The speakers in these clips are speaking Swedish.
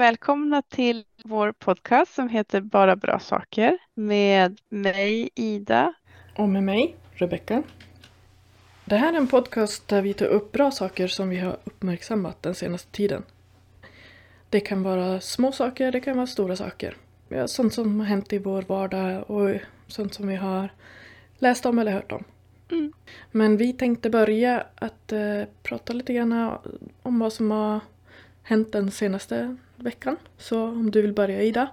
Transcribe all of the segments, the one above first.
Välkomna till vår podcast som heter Bara bra saker med mig Ida. Och med mig Rebecka. Det här är en podcast där vi tar upp bra saker som vi har uppmärksammat den senaste tiden. Det kan vara små saker, det kan vara stora saker. Ja, sånt som har hänt i vår vardag och sånt som vi har läst om eller hört om. Mm. Men vi tänkte börja att eh, prata lite grann om vad som har hänt den senaste veckan. Så om du vill börja Ida.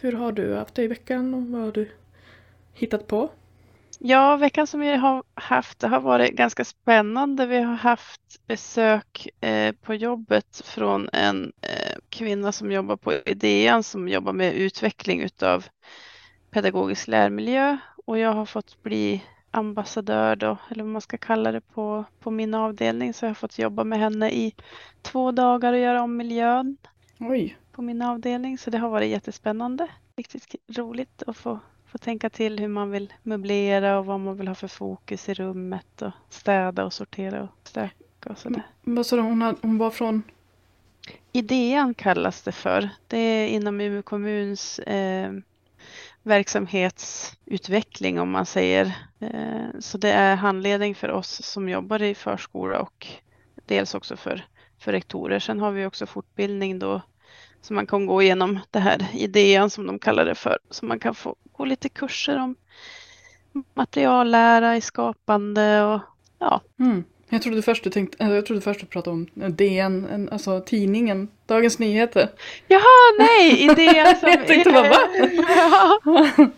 Hur har du haft det i veckan och vad har du hittat på? Ja, veckan som vi har haft det har varit ganska spännande. Vi har haft besök eh, på jobbet från en eh, kvinna som jobbar på Idean som jobbar med utveckling utav pedagogisk lärmiljö och jag har fått bli ambassadör då, eller vad man ska kalla det på, på min avdelning. Så jag har fått jobba med henne i två dagar och göra om miljön Oj. på min avdelning. Så det har varit jättespännande. Riktigt roligt att få, få tänka till hur man vill möblera och vad man vill ha för fokus i rummet och städa och sortera och stöka och sådär. Vad sa du, hon, var från? Idean kallas det för. Det är inom Umeå kommuns eh, verksamhetsutveckling om man säger. Eh, så det är handledning för oss som jobbar i förskola och dels också för, för rektorer. Sen har vi också fortbildning då så man kan gå igenom det här idén som de kallar det för. Så man kan få gå lite kurser om materiallära i skapande och ja, Mm. Jag trodde först du tänkte, eller jag trodde först du pratade om DN, en- alltså tidningen, Dagens Nyheter. Jaha, nej, idén som... Jag tänkte bara, va? Ja.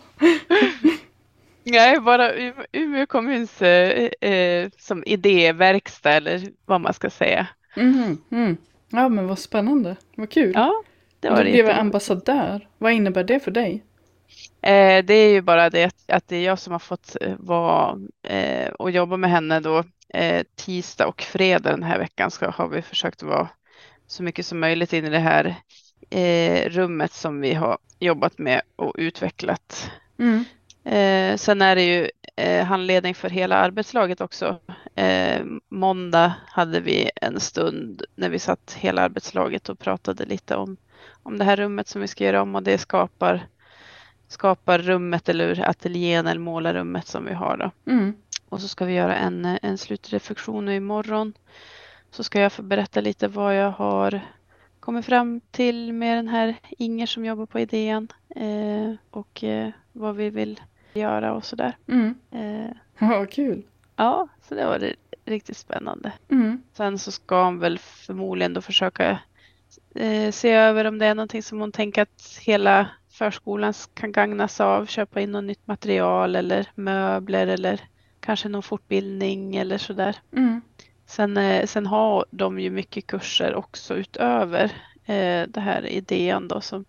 Nej, bara Umeå- kommuns eh, eh, som idéverkstad eller vad man ska säga. Mhm, mm. Ja men vad spännande, vad kul. Ja, det Och var du det. blev ambassadör. Vad innebär det för dig? Eh, det är ju bara det att, det är jag som har fått eh, vara eh, och jobba med henne då eh, tisdag och fredag den här veckan ska, har vi försökt vara så mycket som möjligt in i det här eh, rummet som vi har jobbat med och utvecklat Mm. Eh, sen är det ju handledning för hela arbetslaget också. Måndag hade vi en stund när vi satt hela arbetslaget och pratade lite om, om det här rummet som vi ska göra om och det skapar, skapar rummet eller ateljén eller målarrummet som vi har då. Mm. Och så ska vi göra en, en slutreflektion nu imorgon. Så ska jag få berätta lite vad jag har kommit fram till med den här Inger som jobbar på idén eh, och eh, vad vi vill göra och sådär. Mm. Eh, Ja, vad kul. ja, så det var riktigt spännande. Mm. Sen så ska hon väl förmodligen då försöka eh, se över om det är någonting som hon tänker att hela förskolan kan gagnas av. Köpa in något nytt material eller möbler eller kanske någon fortbildning eller sådär. Mm. Sen, eh, sen har de ju mycket kurser också utöver eh, det här idén då som,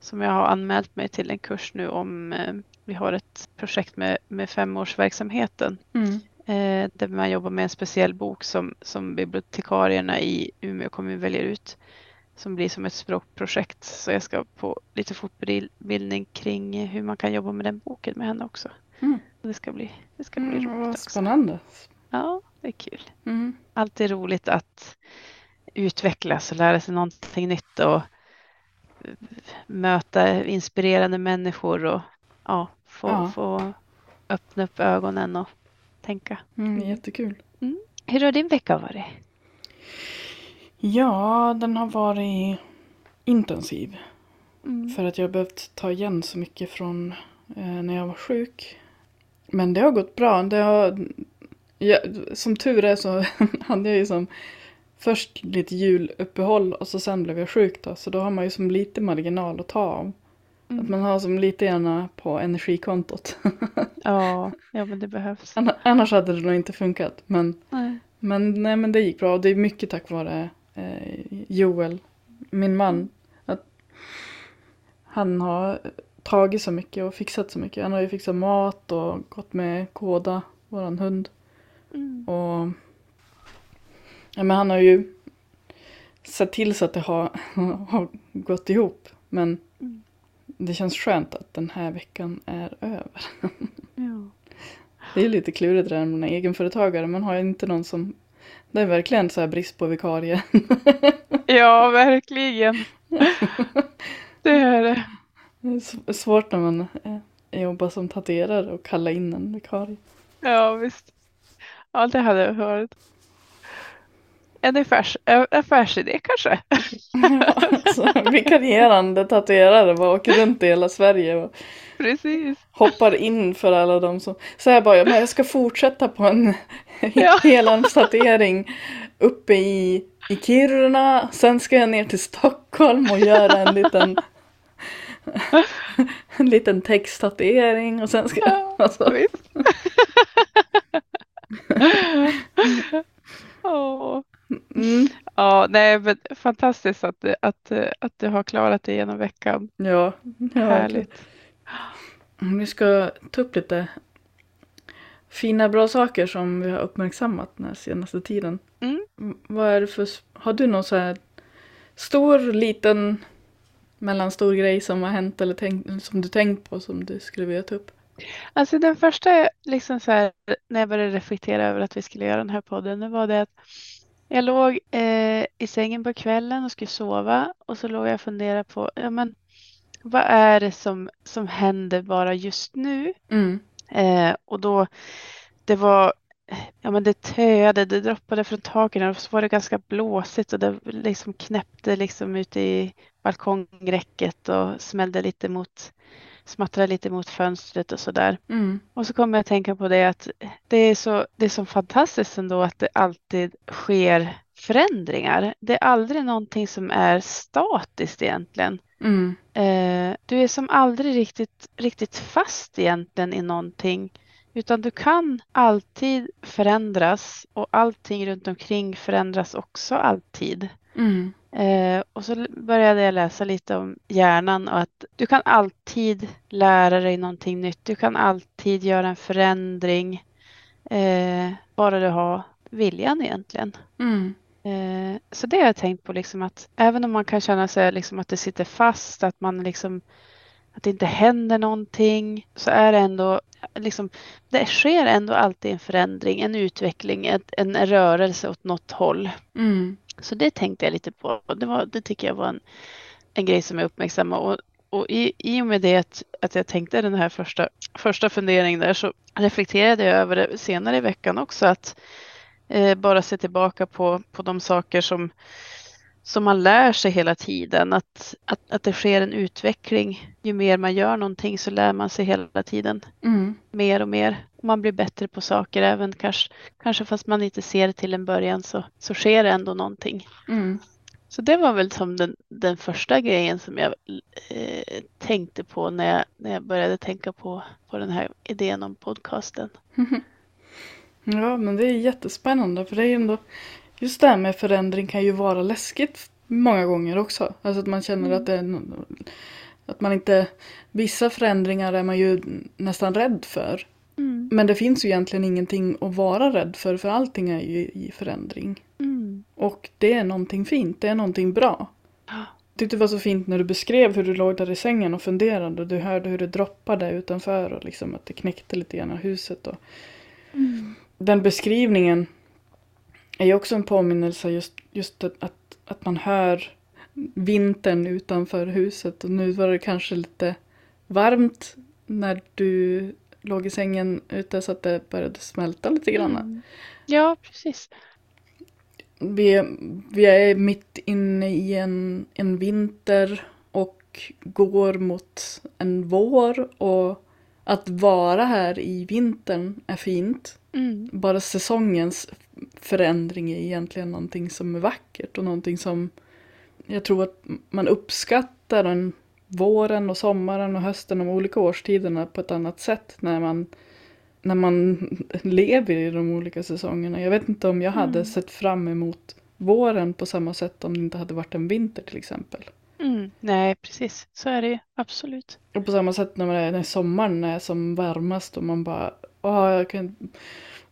som jag har anmält mig till en kurs nu om eh, vi har ett projekt med, med femårsverksamheten Mm. eh, där man jobbar med en speciell bok som, som bibliotekarierna i Umeå kommun väljer ut som blir som ett språkprojekt. Så jag ska på lite fortbildning kring hur man kan jobba med den boken med henne också. Mm. Det ska bli, det ska bli Mm, roligt också. spännande. Ja, det är kul Mm. alltid roligt att utvecklas och lära sig någonting nytt och möta inspirerande människor och ja, få, Ja. få öppna upp ögonen och tänka. Mm, jättekul. Hur har din vecka varit? Ja, den har varit intensiv. Mm. För att jag har behövt ta igen så mycket från eh, när jag var sjuk. Men det har gått bra. Det har, ja, som tur är så hade jag ju som först lite juluppehåll och så sen blev jag sjuk då. Så då har man ju som lite marginal att ta av. Mm. Att man har som lite gärna på energikontot. Ja, ja, men det behövs. Anna- Annars hade det nog inte funkat. Men, Nej. men, nej, men det gick bra och det är mycket tack vare Joel, min man. Att han har tagit så mycket och fixat så mycket. Han har ju fixat mat och gått med Koda, våran hund. Mm. Och ja, men han har ju sett till så att det har, har gått ihop. Men Mm. det känns skönt att den här veckan är över. Ja. Det är lite klurigt det där med en egenföretagare. Man har ju inte någon som... Det är verkligen så här brist på vikarie. ja, verkligen. Det är det. Det är svårt när man eh, jobbar som tatuerare och kalla in en vikarie. Ja, visst. Ja, det hade jag hört. En affärs, affärsidé kanske? Ja, så vikarierande tatuerare bara åker runt i hela Sverige och Precis. hoppar in för alla de som... Så här bara, ja, men jag ska fortsätta på en Ja. helhandstatuering uppe i, i Kiruna. Sen ska jag ner till Stockholm och göra en liten en liten texttatuering och sen ska jag... Alltså. Åh. mm, Ja, nej, men fantastiskt att, att, att du har klarat det genom veckan. ja, ja. Härligt. Vi ska ta upp lite fina bra saker som vi har uppmärksammat den senaste tiden. Mm. V- Vad är det för, har du någon så här stor, liten, mellanstor grej som har hänt eller tänkt, som du tänkt på som du skulle vilja ta upp? Alltså den första, liksom så här, när jag började reflektera över att vi skulle göra den här podden, det var det att jag låg eh, i sängen på kvällen och skulle sova och så låg jag och funderade på, ja men vad är det som, som händer bara just nu? Mm. Eh, och då, det var, ja men det töade, det droppade från taken och så var det ganska blåsigt och det liksom knäppte liksom ute i balkongräcket och smällde lite mot, smattrade lite mot fönstret och sådär. Mm. Och så kommer jag att tänka på det att det är så, det är så fantastiskt ändå att det alltid sker förändringar. Det är aldrig någonting som är statiskt egentligen. Mm. Eh, du är som aldrig riktigt, riktigt fast egentligen i någonting. Utan du kan alltid förändras och allting runt omkring förändras också alltid. Mm. Eh, och så började jag läsa lite om hjärnan och att du kan alltid lära dig någonting nytt. Du kan alltid göra en förändring. Eh, bara du har viljan egentligen. Mm. Eh, så det har jag tänkt på liksom att även om man kan känna sig liksom att det sitter fast, att man liksom att det inte händer någonting så är det ändå liksom det sker ändå alltid en förändring, en utveckling, ett, en rörelse åt något håll. Mm. Så det tänkte jag lite på. Det, var, det tycker jag var en, en grej som jag uppmärksammade. Och, och i, i och med det att, att jag tänkte den här första, första funderingen där så reflekterade jag över det senare i veckan också. Att eh, bara se tillbaka på, på de saker som, som man lär sig hela tiden. Att, att, att det sker en utveckling. Ju mer man gör någonting så lär man sig hela tiden Mm. mer och mer. Och man blir bättre på saker även kanske, kanske fast man inte ser det till en början så, så sker det ändå någonting. Mm. Så det var väl som den, den första grejen som jag eh, tänkte på när jag, när jag började tänka på, på den här idén om podcasten. Ja, men det är jättespännande för det är ju ändå just det här med förändring kan ju vara läskigt många gånger också. Alltså att man känner Mm. att det är att man inte vissa förändringar är man ju nästan rädd för. Mm. Men det finns ju egentligen ingenting att vara rädd för för allting är ju i förändring. Mm. Och det är någonting fint, det är någonting bra. Ja. Jag tyckte det var så fint när du beskrev hur du låg där i sängen och funderade och du hörde hur det droppade utanför och liksom att det knäckte lite grann av huset. Och Mm. Den beskrivningen är ju också en påminnelse just, just att, att, man hör vintern utanför huset och nu var det kanske lite varmt när du låg i sängen ute så att det började smälta lite grann. Mm. Ja, precis. Vi, vi är mitt inne i en, en vinter och går mot en vår och att vara här i vintern är fint. Mm. Bara säsongens förändring är egentligen någonting som är vackert och någonting som jag tror att man uppskattar den våren och sommaren och hösten, de olika årstiderna på ett annat sätt när man, när man lever i de olika säsongerna. Jag vet inte om jag hade Mm. sett fram emot våren på samma sätt om det inte hade varit en vinter till exempel. Mm. Nej, precis. Så är det ju. Absolut. Och på samma sätt när, man är, när sommaren är som varmast och man bara, åh, jag kan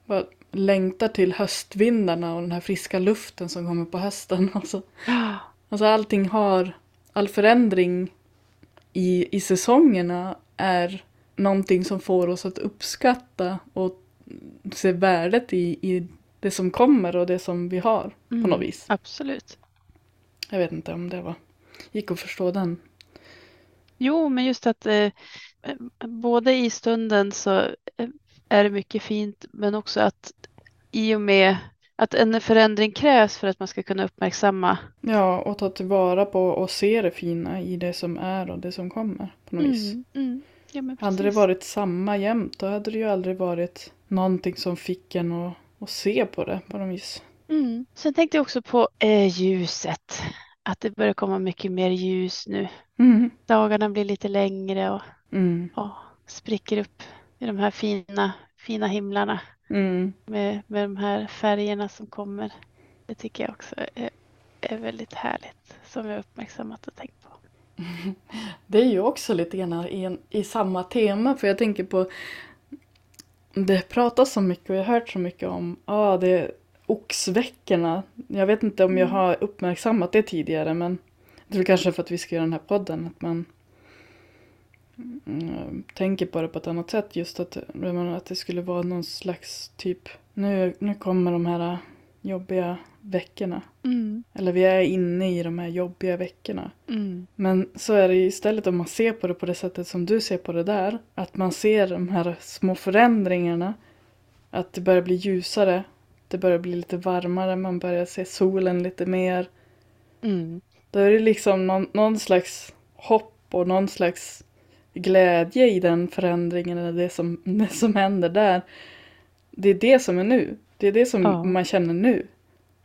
bara längtar till höstvindarna och den här friska luften som kommer på hösten. Alltså, alltså allting har, all förändring i, i säsongerna är någonting som får oss att uppskatta och se värdet i, i det som kommer och det som vi har på Mm. något vis. Absolut. Jag vet inte om det var gick att förstå den. Jo, men just att eh, både i stunden så eh, är det mycket fint, men också att i och med att en förändring krävs för att man ska kunna uppmärksamma. Ja, och ta tillvara på och se det fina i det som är och det som kommer. på något vis. Mm, mm. Ja, Hade det varit samma jämt då hade det ju aldrig varit någonting som fick en att, att se på det på något vis. Mm. Sen tänkte jag också på eh, ljuset. Att det börjar komma mycket mer ljus nu. Mm. Dagarna blir lite längre och Mm. ja, spricker upp i de här fina, fina himlarna Mm. med, med de här färgerna som kommer. Det tycker jag också är, är väldigt härligt som jag uppmärksammat och tänkt på. Det är ju också lite grann i, en, i samma tema för jag tänker på det pratas så mycket och jag har hört så mycket om ah, det oxveckorna. Jag vet inte om jag Mm. har uppmärksammat det tidigare men det är väl kanske för att vi ska göra den här podden att man tänker på det på ett annat sätt just att, att det skulle vara någon slags typ nu, nu kommer de här jobbiga veckorna. Mm. Eller vi är inne i de här jobbiga veckorna. Mm. Men så är det istället om man ser på det på det sättet som du ser på det där. Att man ser de här små förändringarna. Att det börjar bli ljusare. Det börjar bli lite varmare. Man börjar se solen lite mer. Mm. Då är det liksom någon, någon slags hopp och någon slags glädje i den förändringen. Eller det som, det som händer där. Det är det som är nu. Det är det som Ja. man känner nu.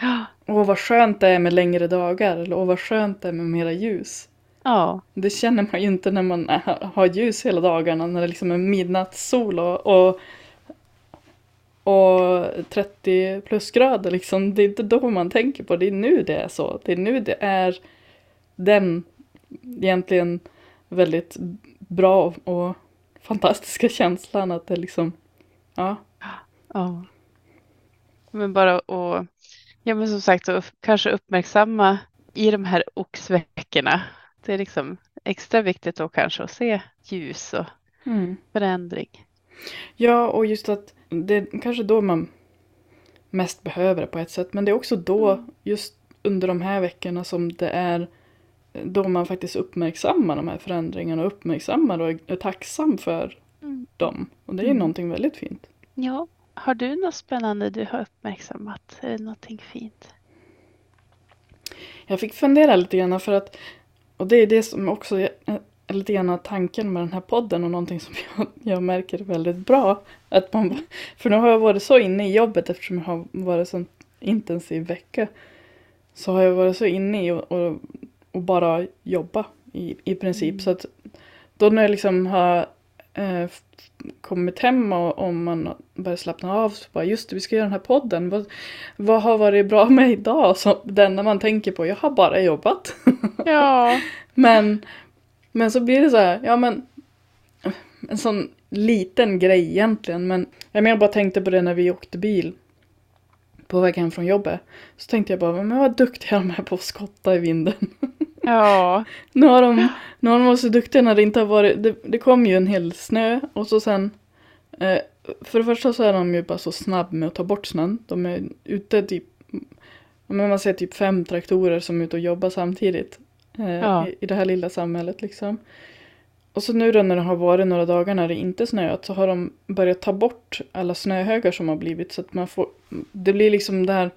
Ja. Åh vad skönt det är med längre dagar. Eller åh vad skönt det är med mera ljus. Ja. Det känner man ju inte när man har ljus hela dagarna, när det liksom är midnattssol och, och, och 30 plusgrader. Liksom. Det är inte då man tänker på, det är nu det är så. Det är nu det är den egentligen väldigt bra och fantastiska känslan att det liksom, ja, Ja. Men bara att, ja men som sagt, att kanske uppmärksamma i de här oxveckorna. Det är liksom extra viktigt då kanske att se ljus och förändring. Ja, och just att det är kanske då man mest behöver det på ett sätt. Men det är också då, Mm. just under de här veckorna som det är då man faktiskt uppmärksammar de här förändringarna och uppmärksammar och är tacksam för Mm. dem. Och det är Mm. någonting väldigt fint. Ja, har du något spännande du har uppmärksammat? Är det någonting fint? Jag fick fundera lite grann för att, och det är det som också är lite grann tanken med den här podden och någonting som jag, jag märker är väldigt bra. Att man, för nu har jag varit så inne i jobbet eftersom jag har varit så intensiv vecka. Så har jag varit så inne i och, och, och bara jobba i, i princip. Mm. Så att då när jag liksom har eh, kommit hem och om man börjar slappna av så bara just det, vi ska göra den här podden. Vad, vad har varit bra med idag? Så det enda man tänker på, jag har bara jobbat. Ja. Men, men så blir det så här, ja men en sån liten grej egentligen. Men jag mer bara tänkte på det när vi åkte bil på väg hem från jobbet. Så tänkte jag bara, men vad duktiga de är på att skotta i vinden. Ja. Nu har de, nu har de varit så duktiga när det inte har varit, det, det kom ju en hel snö och så sen eh, för det första så är de ju bara så snabb med att ta bort snön. De är ute typ, men man ser typ fem traktorer som är ute och jobbar samtidigt. Eh, Ja. i, I det här lilla samhället liksom. Och så nu då när det har varit några dagar när det inte snöat så har de börjat ta bort alla snöhögar som har blivit så att man får, det blir liksom det här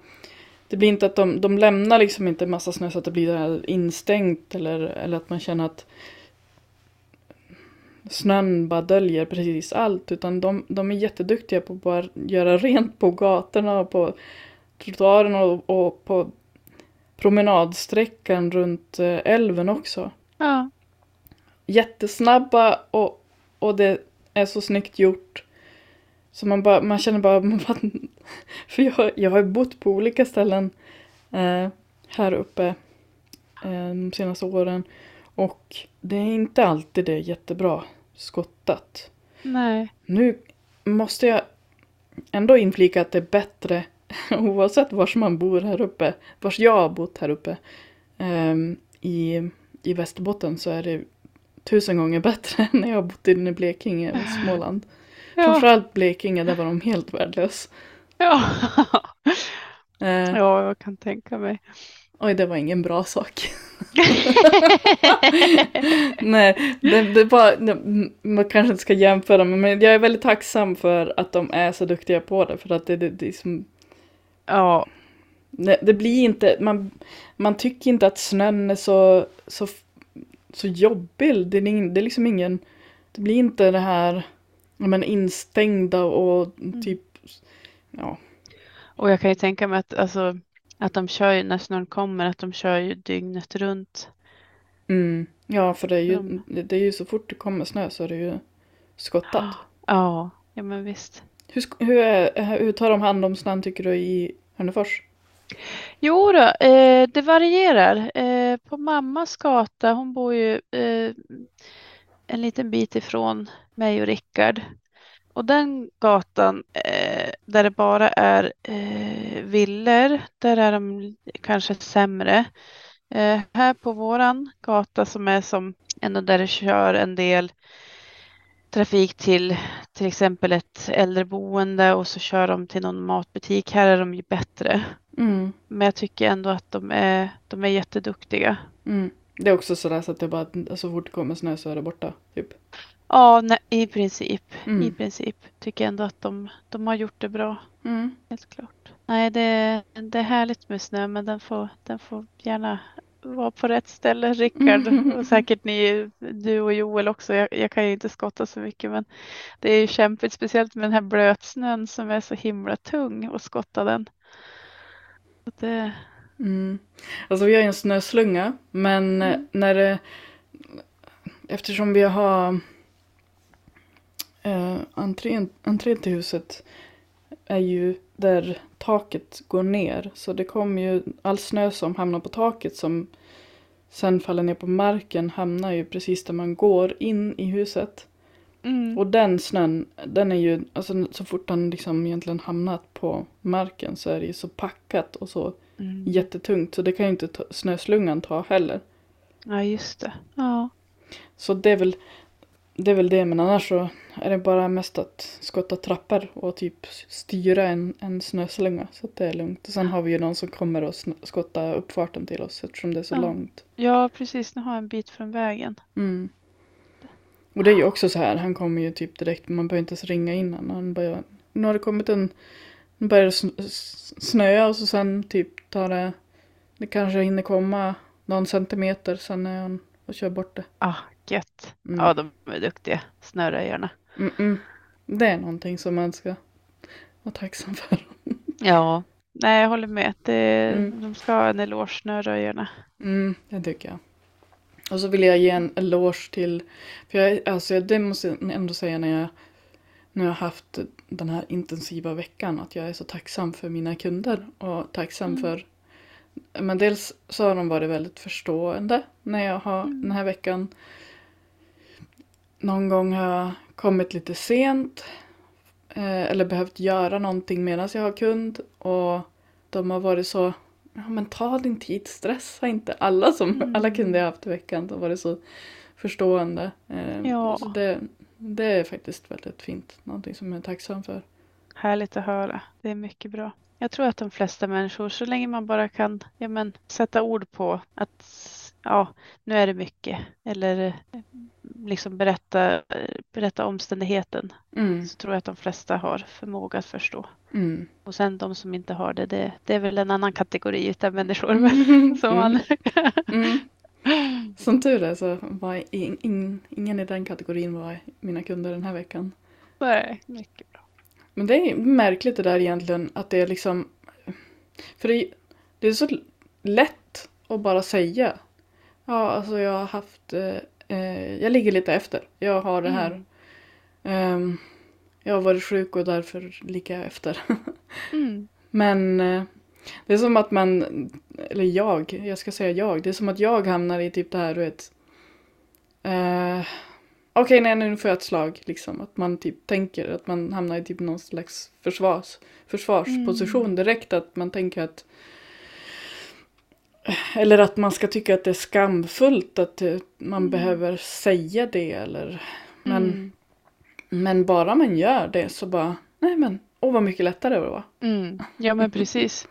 det blir inte att de, de lämnar liksom inte massa snö så att det blir det här instängt eller, eller att man känner att snön bara döljer precis allt utan de, de är jätteduktiga på att bara göra rent på gatorna och på trottoarerna och, och på promenadsträckan runt eh, älven också. Ja. Jättesnabba och, och det är så snyggt gjort. Så man, bara, man känner bara, man bara för jag, jag har ju bott på olika ställen eh, här uppe eh, de senaste åren. Och det är inte alltid det jättebra skottat. Nej. Nu måste jag ändå inflika att det är bättre oavsett var man bor här uppe. Vars jag har bott här uppe. ehm, i, I Västerbotten så är det tusen gånger bättre än när jag har bott inne i Blekinge eller Småland. Ja. Framförallt Blekinge, där var de helt värdelös. Ja. Eh, ja, jag kan tänka mig. Oj, det var ingen bra sak. Nej, det, det bara, det, man kanske inte ska jämföra men jag är väldigt tacksam för att de är så duktiga på det. För att det, det, det är som... Ja. Det, det blir inte, man, man tycker inte att snön är så, så, så jobbig. Det är, det är liksom ingen, det blir inte det här men, instängda och typ, ja. Och jag kan ju tänka mig att, alltså, att de kör ju när snön kommer, att de kör ju dygnet runt. Mm. Ja, för det är, ju, det är ju så fort det kommer snö så är det ju skottat. Ja, ja men visst. Hur, hur, är, hur tar de hand om snön tycker du i Hörnefors? Jo då, eh, det varierar. Eh, på mammas gata, hon bor ju eh, en liten bit ifrån mig och Rickard. Och den gatan eh, där det bara är eh, villor, där är de kanske sämre. Eh, här på våran gata som är som ändå där det kör en del trafik till till exempel ett äldreboende och så kör de till någon matbutik. Här är de ju bättre. Mm. Men jag tycker ändå att de är, de är jätteduktiga. Mm. Det är också sådär så att det bara, så fort det kommer snö så är det borta. Typ. Ja, nej, i princip. Mm. I princip. Tycker ändå att de, de har gjort det bra. Mm. Helt klart. Nej, det, det är härligt med snö men den får, den får gärna vara på rätt ställe. Rickard Mm. och säkert ni, du och Joel också. Jag, jag kan ju inte skotta så mycket men det är ju kämpigt speciellt med den här blötsnön som är så himla tung och skotta den. Så det, Mm. Alltså vi har ju en snöslunga men Mm. eh, när det, eftersom vi har eh, entrén, entrén till huset är ju där taket går ner. Så det kommer ju all snö som hamnar på taket som sen faller ner på marken hamnar ju precis där man går in i huset. mm. Och den snön, den är ju, alltså så fort den liksom egentligen hamnat på marken så är det ju så packat och så Mm. jättetungt så det kan ju inte ta, snöslungan ta heller. Ja, just det. Ja. Så det är väl det, är väl det men annars så är det bara mest att skotta trappor och typ styra en, en snöslunga så att det är lugnt. Och sen har vi ju någon som kommer och snö- skotta uppfarten till oss eftersom det är så Ja. långt. ja, precis. Nu har jag en bit från vägen. Mm. Och det är ju också så här, han kommer ju typ direkt, man behöver inte ens ringa innan. Han bara, nu har det kommit en, nu börjar det snöa och så sen typ tar det, det kanske hinner komma någon centimeter, sen är han och kör bort det. Ah, gött. Mm. Ja, de är duktiga. Snöröjarna. Mm-mm. Det är någonting som man ska vara tacksam för. Ja, nej jag håller med. Det, Mm. De ska ha en eloge, snöröjarna. Mm, det tycker jag. Och så vill jag ge en eloge till, för jag, alltså det måste jag ändå säga när jag, jag har haft den här intensiva veckan, att jag är så tacksam för mina kunder och tacksam Mm. för, men dels så har de varit väldigt förstående när jag har Mm. den här veckan. Någon gång har jag kommit lite sent eh, eller behövt göra någonting medan jag har kund och de har varit så Ja men ta din tid, stressa inte. Alla, som, Mm. alla kunder jag haft i veckan har varit så förstående. Eh, Ja. Så det, det är faktiskt väldigt fint. Någonting som jag är tacksam för. Härligt att höra. Det är mycket bra. Jag tror att de flesta människor, så länge man bara kan ja, men, sätta ord på att ja, nu är det mycket. Eller liksom berätta, eh, berätta omständigheten. Mm. Så tror jag att de flesta har förmåga att förstå. Mm. Och sen de som inte har det, det, det är väl en annan kategori utav människor. Men, som man, Mm. Som tur är så var in, in, ingen i den kategorin var mina kunder den här veckan. Nej, mycket bra. Men det är märkligt det där egentligen att det är liksom För det, det är så lätt att bara säga Ja alltså jag har haft eh, eh, Jag ligger lite efter. Jag har det här Mm. ehm, Jag har varit sjuk och därför ligger jag efter. Mm. Men eh, det är som att man Eller jag, jag ska säga jag. Det är som att jag hamnar i typ det här du vet eh, Okej, nej nu får jag ett slag liksom. Att man typ tänker att man hamnar i typ någon slags försvars, försvarsposition Mm. direkt. Att man tänker att eller att man ska tycka att det är skamfullt att eh, man Mm. behöver säga det eller men, Mm. men bara man gör det så bara nej men åh vad mycket lättare det var. Mm. Ja men precis.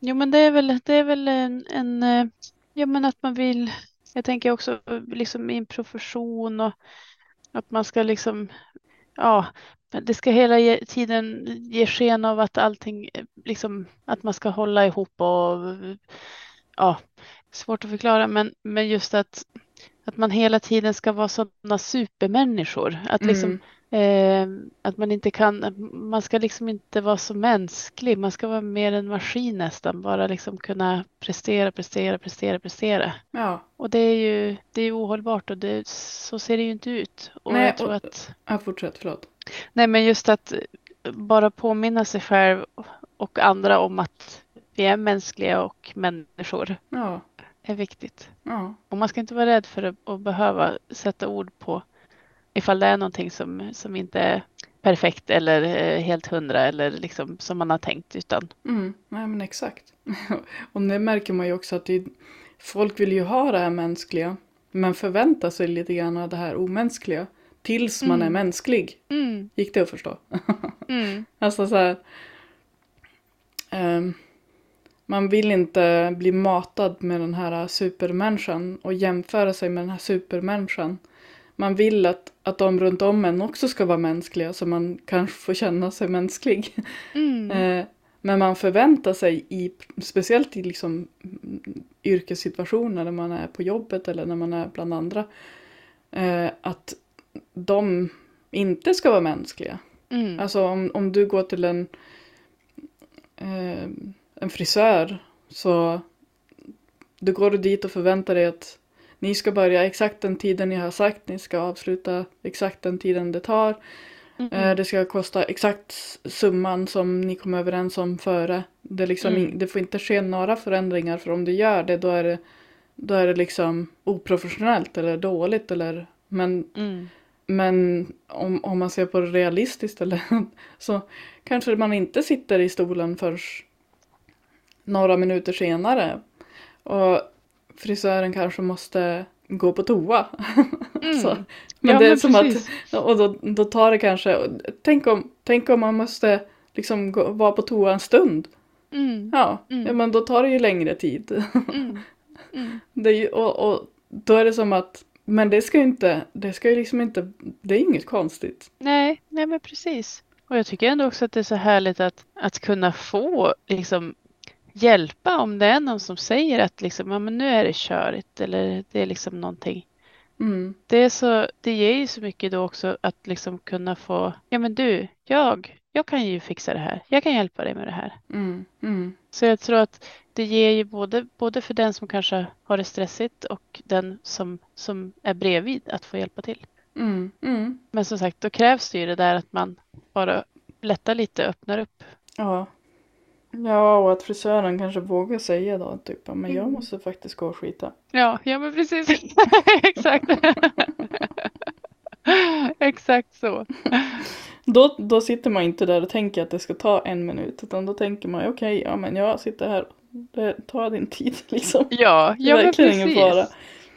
Jo men det är väl, det är väl en, en eh, ja men att man vill, jag tänker också eh, liksom i en profession och att man ska liksom, ja, det ska hela tiden ge sken av att allting, liksom att man ska hålla ihop och ja, svårt att förklara men, men just att, att man hela tiden ska vara sådana supermänniskor. Att liksom Mm. Eh, att man inte kan, man ska liksom inte vara så mänsklig, man ska vara mer en maskin nästan, bara liksom kunna prestera, prestera, prestera, prestera. Ja, Och det är ju det är ohållbart och det, så ser det ju inte ut. Och Nej, jag tror och- att, ja fortsätt, förlåt. nej men just att bara påminna sig själv och andra om att vi är mänskliga och människor Ja, är viktigt. ja. Och man ska inte vara rädd för att, att behöva sätta ord på ifall det är någonting som, som inte är perfekt eller eh, helt hundra eller liksom som man har tänkt utan Mm, nej men exakt. och det märker man ju också att det, folk vill ju ha det här mänskliga. Men förväntar sig lite grann av det här omänskliga. Tills man Mm. är mänsklig. mm, Gick det att förstå? mm, alltså så här. ehm, man vill inte bli matad med den här supermänniskan och jämföra sig med den här supermänniskan. Man vill att, att de runt om en också ska vara mänskliga så man kanske får känna sig mänsklig. mm, Eh, men man förväntar sig, i, speciellt i liksom, mm, yrkessituationer när man är på jobbet eller när man är bland andra, eh, att de inte ska vara mänskliga. mm, Alltså om, om du går till en, eh, en frisör så du går dit och förväntar dig att ni ska börja exakt den tiden ni har sagt, ni ska avsluta exakt den tiden det tar. mm, Det ska kosta exakt summan som ni kom överens om före. Det, liksom, Mm. det får inte ske några förändringar för om du gör det då är det, då är det liksom oprofessionellt eller dåligt. Eller, men mm, men om, om man ser på det realistiskt eller, så kanske man inte sitter i stolen först några minuter senare. Och frisören kanske måste gå på toa. mm. så. Men Ja, det är men som precis. att, och då, då tar det kanske, tänk om, tänk om man måste liksom gå, vara på toa en stund. Mm, Ja, Mm. ja, men då tar det ju längre tid. mm, mm, Det är ju, och, och då är det som att, men det ska ju inte, det ska ju liksom inte, det är inget konstigt. Nej, nej men precis. Och jag tycker ändå också att det är så härligt att, att kunna få liksom hjälpa om det är någon som säger att liksom, ja men nu är det körigt eller det är liksom någonting. Mm. Det, är så, det ger ju så mycket då också att liksom kunna få, ja men du, jag, jag kan ju fixa det här. Jag kan hjälpa dig med det här. Mm. Mm. Så jag tror att det ger ju både, både för den som kanske har det stressigt och den som, som är bredvid att få hjälpa till. Mm. Mm. Men som sagt, då krävs det ju det där att man bara lättar lite, öppnar upp. Ja. Ja, och att frisören kanske vågar säga då typ, men jag Mm. måste faktiskt gå och skita. Ja, ja men precis. Exakt. Exakt så. Då, då sitter man inte där och tänker att det ska ta en minut, utan då tänker man okej, ja men jag sitter här, det tar din tid liksom. Ja, ja men precis.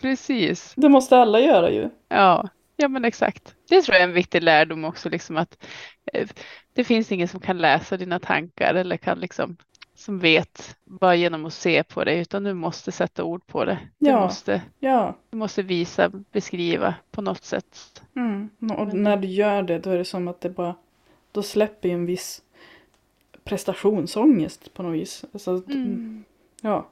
Precis. Det måste alla göra ju. Ja, ja men exakt. Det tror jag är en viktig lärdom också, liksom att eh, det finns ingen som kan läsa dina tankar eller kan liksom som vet bara genom att se på det, utan du måste sätta ord på det. Du, Ja. måste, Ja. du måste visa, beskriva på något sätt. Mm. Och när du gör det, då är det som att det bara, då släpper en viss prestationsångest på något vis. Alltså, Mm. Ja.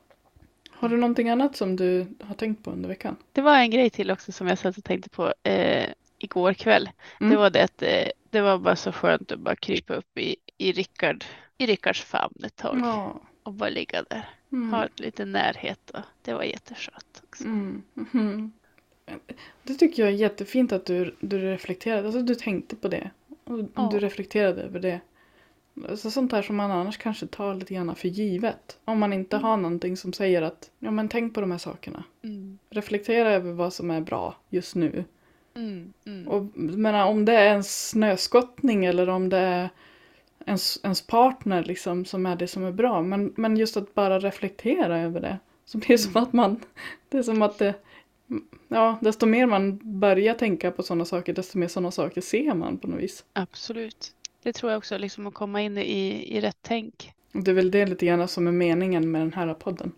Har du någonting annat som du har tänkt på under veckan? Det var en grej till också som jag satt och tänkte på eh, igår kväll. Mm. Det var det att eh, det var bara så skönt att bara krypa upp i, i, Rickard, i Rickards famn ett tag Ja. och bara ligga där. Mm. Ha lite närhet och det var jätteskönt också. Mm. Mhm. Det tycker jag är jättefint att du, du reflekterade, alltså du tänkte på det. Och Ja. du reflekterade över det. Alltså sånt här som man annars kanske tar lite grann för givet. Om man inte Mm. har någonting som säger att, ja men tänk på de här sakerna. Mm. Reflektera över vad som är bra just nu. Mm. Mm. Och menar, om det är en snöskottning eller om det är ens, ens partner liksom som är det som är bra. Men, men just att bara reflektera över det. Så blir det som Mm. att man, det är som att det, ja, desto mer man börjar tänka på sådana saker, desto mer sådana saker ser man på något vis. Absolut. Det tror jag också, liksom att komma in i, i rätt tänk. Det är väl det lite grann som är meningen med den här podden.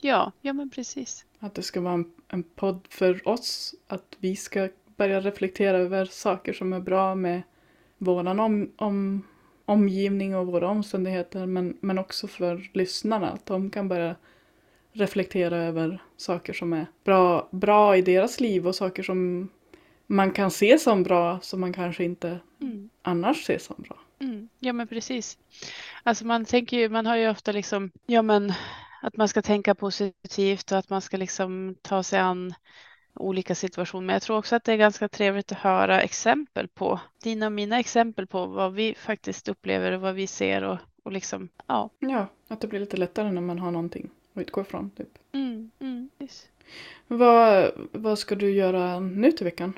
Ja, ja men precis. Att det ska vara en, en podd för oss. Att vi ska börja reflektera över saker som är bra med våran om, om, omgivning och våra omständigheter. Men, men också för lyssnarna. Att de kan börja reflektera över saker som är bra, bra i deras liv och saker som man kan se som bra som man kanske inte Mm. annars ser som bra. Mm. Ja men precis. Alltså man tänker ju, man har ju ofta liksom, ja men att man ska tänka positivt och att man ska liksom ta sig an olika situationer. Men jag tror också att det är ganska trevligt att höra exempel på, dina och mina exempel på vad vi faktiskt upplever och vad vi ser och, och liksom, ja. Ja, att det blir lite lättare när man har någonting att utgå ifrån. Typ. Mm, mm, precis. Vad, vad ska du göra nu till veckan?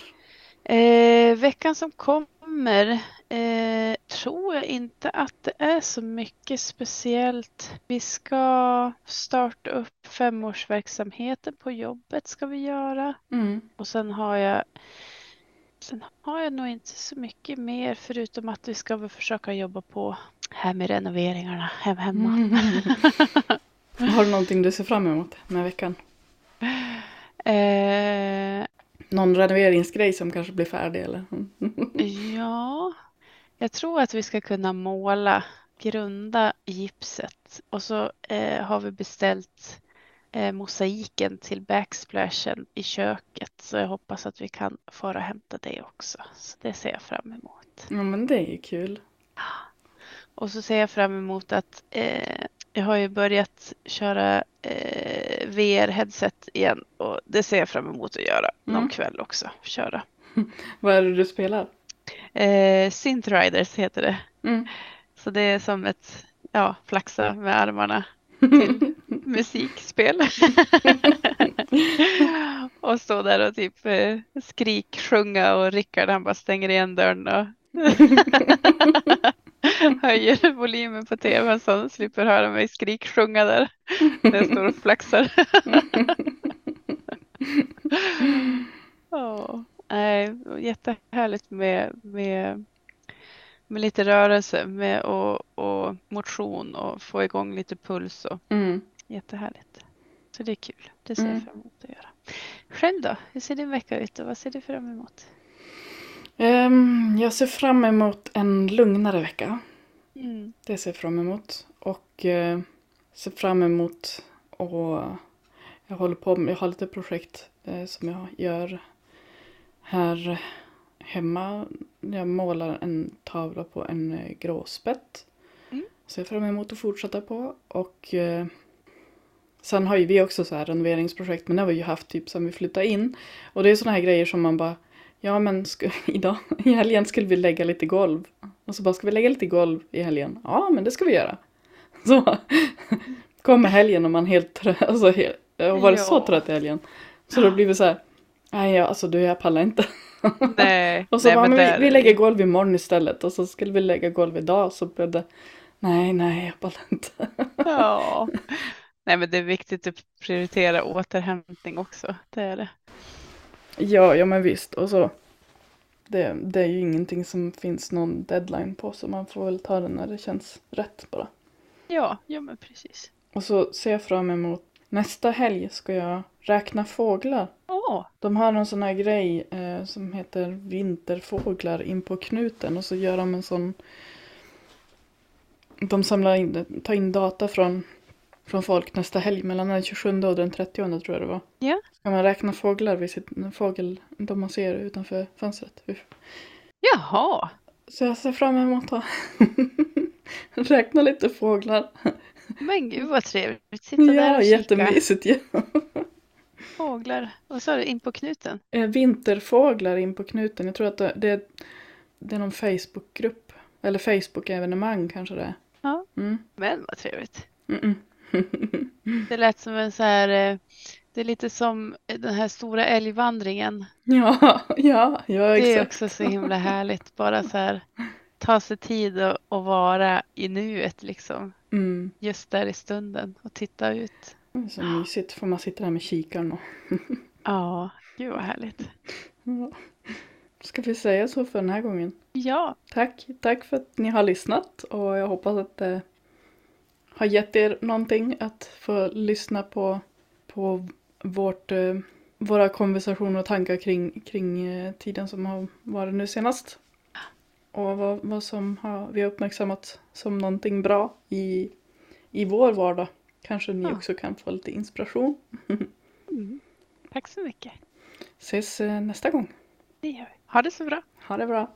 Eh, veckan som kommer eh, tror jag inte att det är så mycket speciellt. Vi ska starta upp femårsverksamheten på jobbet ska vi göra. Mm. Och sen har jag Sen har jag nog inte så mycket mer förutom att vi ska väl försöka jobba på här med renoveringarna hem hemma. Har du någonting du ser fram emot med veckan? Eh, Någon renoveringsgrej som kanske blir färdig eller? Ja, jag tror att vi ska kunna måla, grunda gipset och så eh, har vi beställt eh, mosaiken till backsplashen i köket så jag hoppas att vi kan fara och hämta det också. Så det ser jag fram emot. Ja men det är ju kul. Och så ser jag fram emot att eh, jag har ju börjat köra eh, VR-headset igen och det ser jag fram emot att göra någon Mm. kväll också. Köra. Vad är det du spelar? Eh, Synth Riders heter det. Mm. Så det är som ett, ja, flaxa med armarna till musikspel. och stå där och typ eh, skriksjunga och Rickard han bara stänger igen dörren och höjer volymen på tvn så han slipper höra mig skriksjunga där. När jag står och flaxar. Ja, nej, jättehärligt med, med, med lite rörelse med och, och motion och få igång lite puls och Mm. jättehärligt. Så det är kul. Det ser Mm. jag fram emot att göra. Själv då? Hur ser din vecka ut och vad ser du fram emot? Ehm, jag ser fram emot en lugnare vecka. Mm. Det ser jag fram emot. Och eh, ser fram emot och jag håller på med, jag har lite projekt eh, som jag gör här hemma. Jag målar en tavla på en eh, gråspett. Mm. Ser jag fram emot att fortsätta på. Och eh, sen har ju vi också så här renoveringsprojekt men det har vi ju haft typ sen vi flyttade in. Och det är såna här grejer som man bara Ja men idag i helgen skulle vi lägga lite golv. Och så bara, ska vi lägga lite golv i helgen? Ja, men det ska vi göra. Så kommer helgen och man helt trött, alltså jag har varit så Ja. trött i helgen. Så då blir vi så här, nej ja, alltså du jag pallar inte. Nej, Och så nej, bara, men där- vi, vi lägger golv imorgon istället. Och så skulle vi lägga golv idag så blev det, nej nej jag pallar inte. Ja. Nej men det är viktigt att prioritera återhämtning också. Det är det. Ja, ja men visst. Och så, det, det är ju ingenting som finns någon deadline på så man får väl ta det när det känns rätt bara. Ja, ja men precis. Och så ser jag fram emot nästa helg ska jag räkna fåglar. Åh, De har någon sån här grej eh, som heter vinterfåglar in på knuten och så gör de en sån De samlar in, tar in data från, från folk nästa helg mellan den 27 och den 30 tror jag det var. Ja. Kan man räkna fåglar vid sitt, fågel, de man ser utanför fönstret. jaha. Så jag ser fram emot att räkna lite fåglar. Men gud vad trevligt. Sitta där Ja, och kika. jättemysigt ju. Fåglar. Vad sa du? In på knuten? Eh, Vinterfåglar in på knuten. Jag tror att det, det, det är någon Facebookgrupp. Eller Facebook-evenemang kanske det är. Ja. Mm. Men vad trevligt. Mm-mm. Det lät som en så här. eh, Det är lite som den här stora älgvandringen. ja, ja, ja Det är exakt. också så himla härligt. Bara så här ta sig tid och, och vara i nuet liksom. Mm. Just där i stunden och titta ut. Så mysigt. Får man sitta där med kikaren och... Ja, gud vad härligt. Ja. Ska vi säga så för den här gången? Ja, Tack, tack för att ni har lyssnat och jag hoppas att det har gett er någonting att få lyssna på, på vårt, eh, våra konversationer och tankar kring, kring eh, tiden som har varit nu senast. Och vad, vad som har, vi har uppmärksammat som någonting bra i, i vår vardag. Kanske ni Ja. också kan få lite inspiration. Mm. Tack så mycket. Ses eh, nästa gång. Det gör vi. Ha det så bra. Ha det bra.